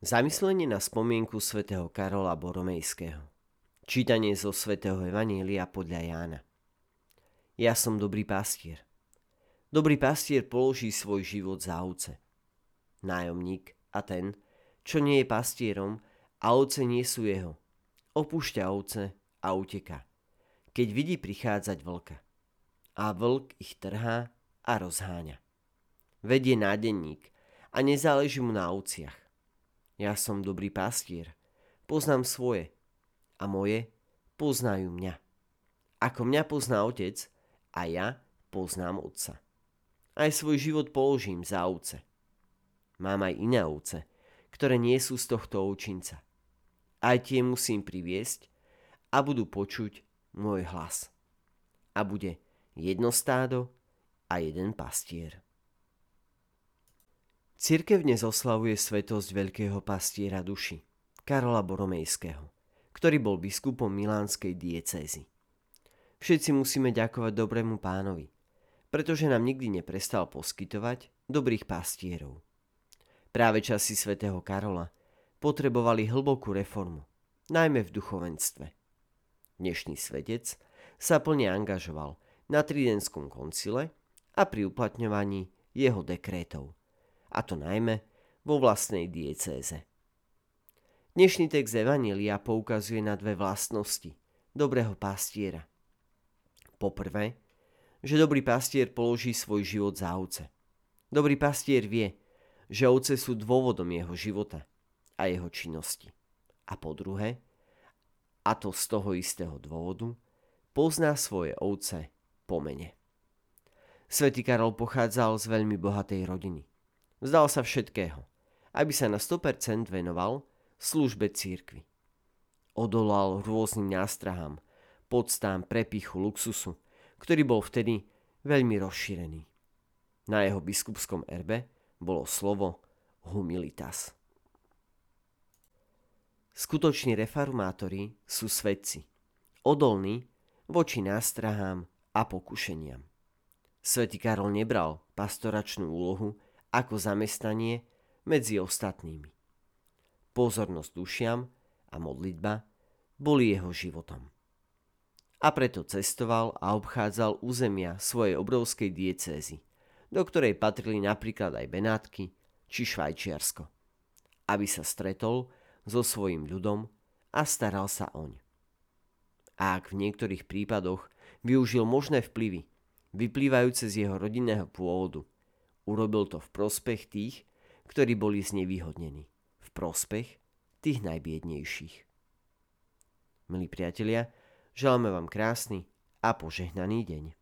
Zamyslenie na spomienku svätého Karola Boromejského. Čítanie zo svätého Evanília podľa Jána. Ja som dobrý pastier. Dobrý pastier položí svoj život za ovce. Nájomník a ten, čo nie je pastierom a ovce nie sú jeho, opúšťa ovce a uteká, keď vidí prichádzať vlka. A vlk ich trhá a rozháňa. Vedie nádenník a nezáleží mu na ovciach ja som dobrý pastier. Poznám svoje. A moje poznajú mňa. Ako mňa pozná otec, a ja poznám otca. Aj svoj život položím za ovce. Mám aj iné ovce, ktoré nie sú z tohto ovčinca. Aj tie musím priviesť a budú počuť môj hlas. A bude jedno stádo a jeden pastier. Cirkev dnes oslavuje svetosť veľkého pastiera duši, Karola Boromejského, ktorý bol biskupom Milánskej diecézy. Všetci musíme ďakovať dobrému pánovi, pretože nám nikdy neprestal poskytovať dobrých pastierov. Práve časy svätého Karola potrebovali hlbokú reformu, najmä v duchovenstve. Dnešný svetec sa plne angažoval na Tridenskom koncile a pri uplatňovaní jeho dekrétov – a to najmä vo vlastnej diecéze. Dnešný text Evanília poukazuje na dve vlastnosti dobrého pastiera. Poprvé, že dobrý pastier položí svoj život za ovce. Dobrý pastier vie, že ovce sú dôvodom jeho života a jeho činnosti. A po druhé, a to z toho istého dôvodu, pozná svoje ovce po mene. Svetý Karol pochádzal z veľmi bohatej rodiny. Vzdal sa všetkého, aby sa na 100% venoval službe církvy. Odolal rôznym nástrahám, podstám, prepichu, luxusu, ktorý bol vtedy veľmi rozšírený. Na jeho biskupskom erbe bolo slovo humilitas. Skutoční reformátori sú svedci, odolní voči nástrahám a pokušeniam. Svetý Karol nebral pastoračnú úlohu ako zamestnanie medzi ostatnými. Pozornosť dušiam a modlitba boli jeho životom. A preto cestoval a obchádzal územia svojej obrovskej diecézy, do ktorej patrili napríklad aj Benátky či Švajčiarsko, aby sa stretol so svojim ľudom a staral sa oň. A ak v niektorých prípadoch využil možné vplyvy, vyplývajúce z jeho rodinného pôvodu, Urobil to v prospech tých, ktorí boli znevýhodnení. V prospech tých najbiednejších. Milí priatelia, želáme vám krásny a požehnaný deň.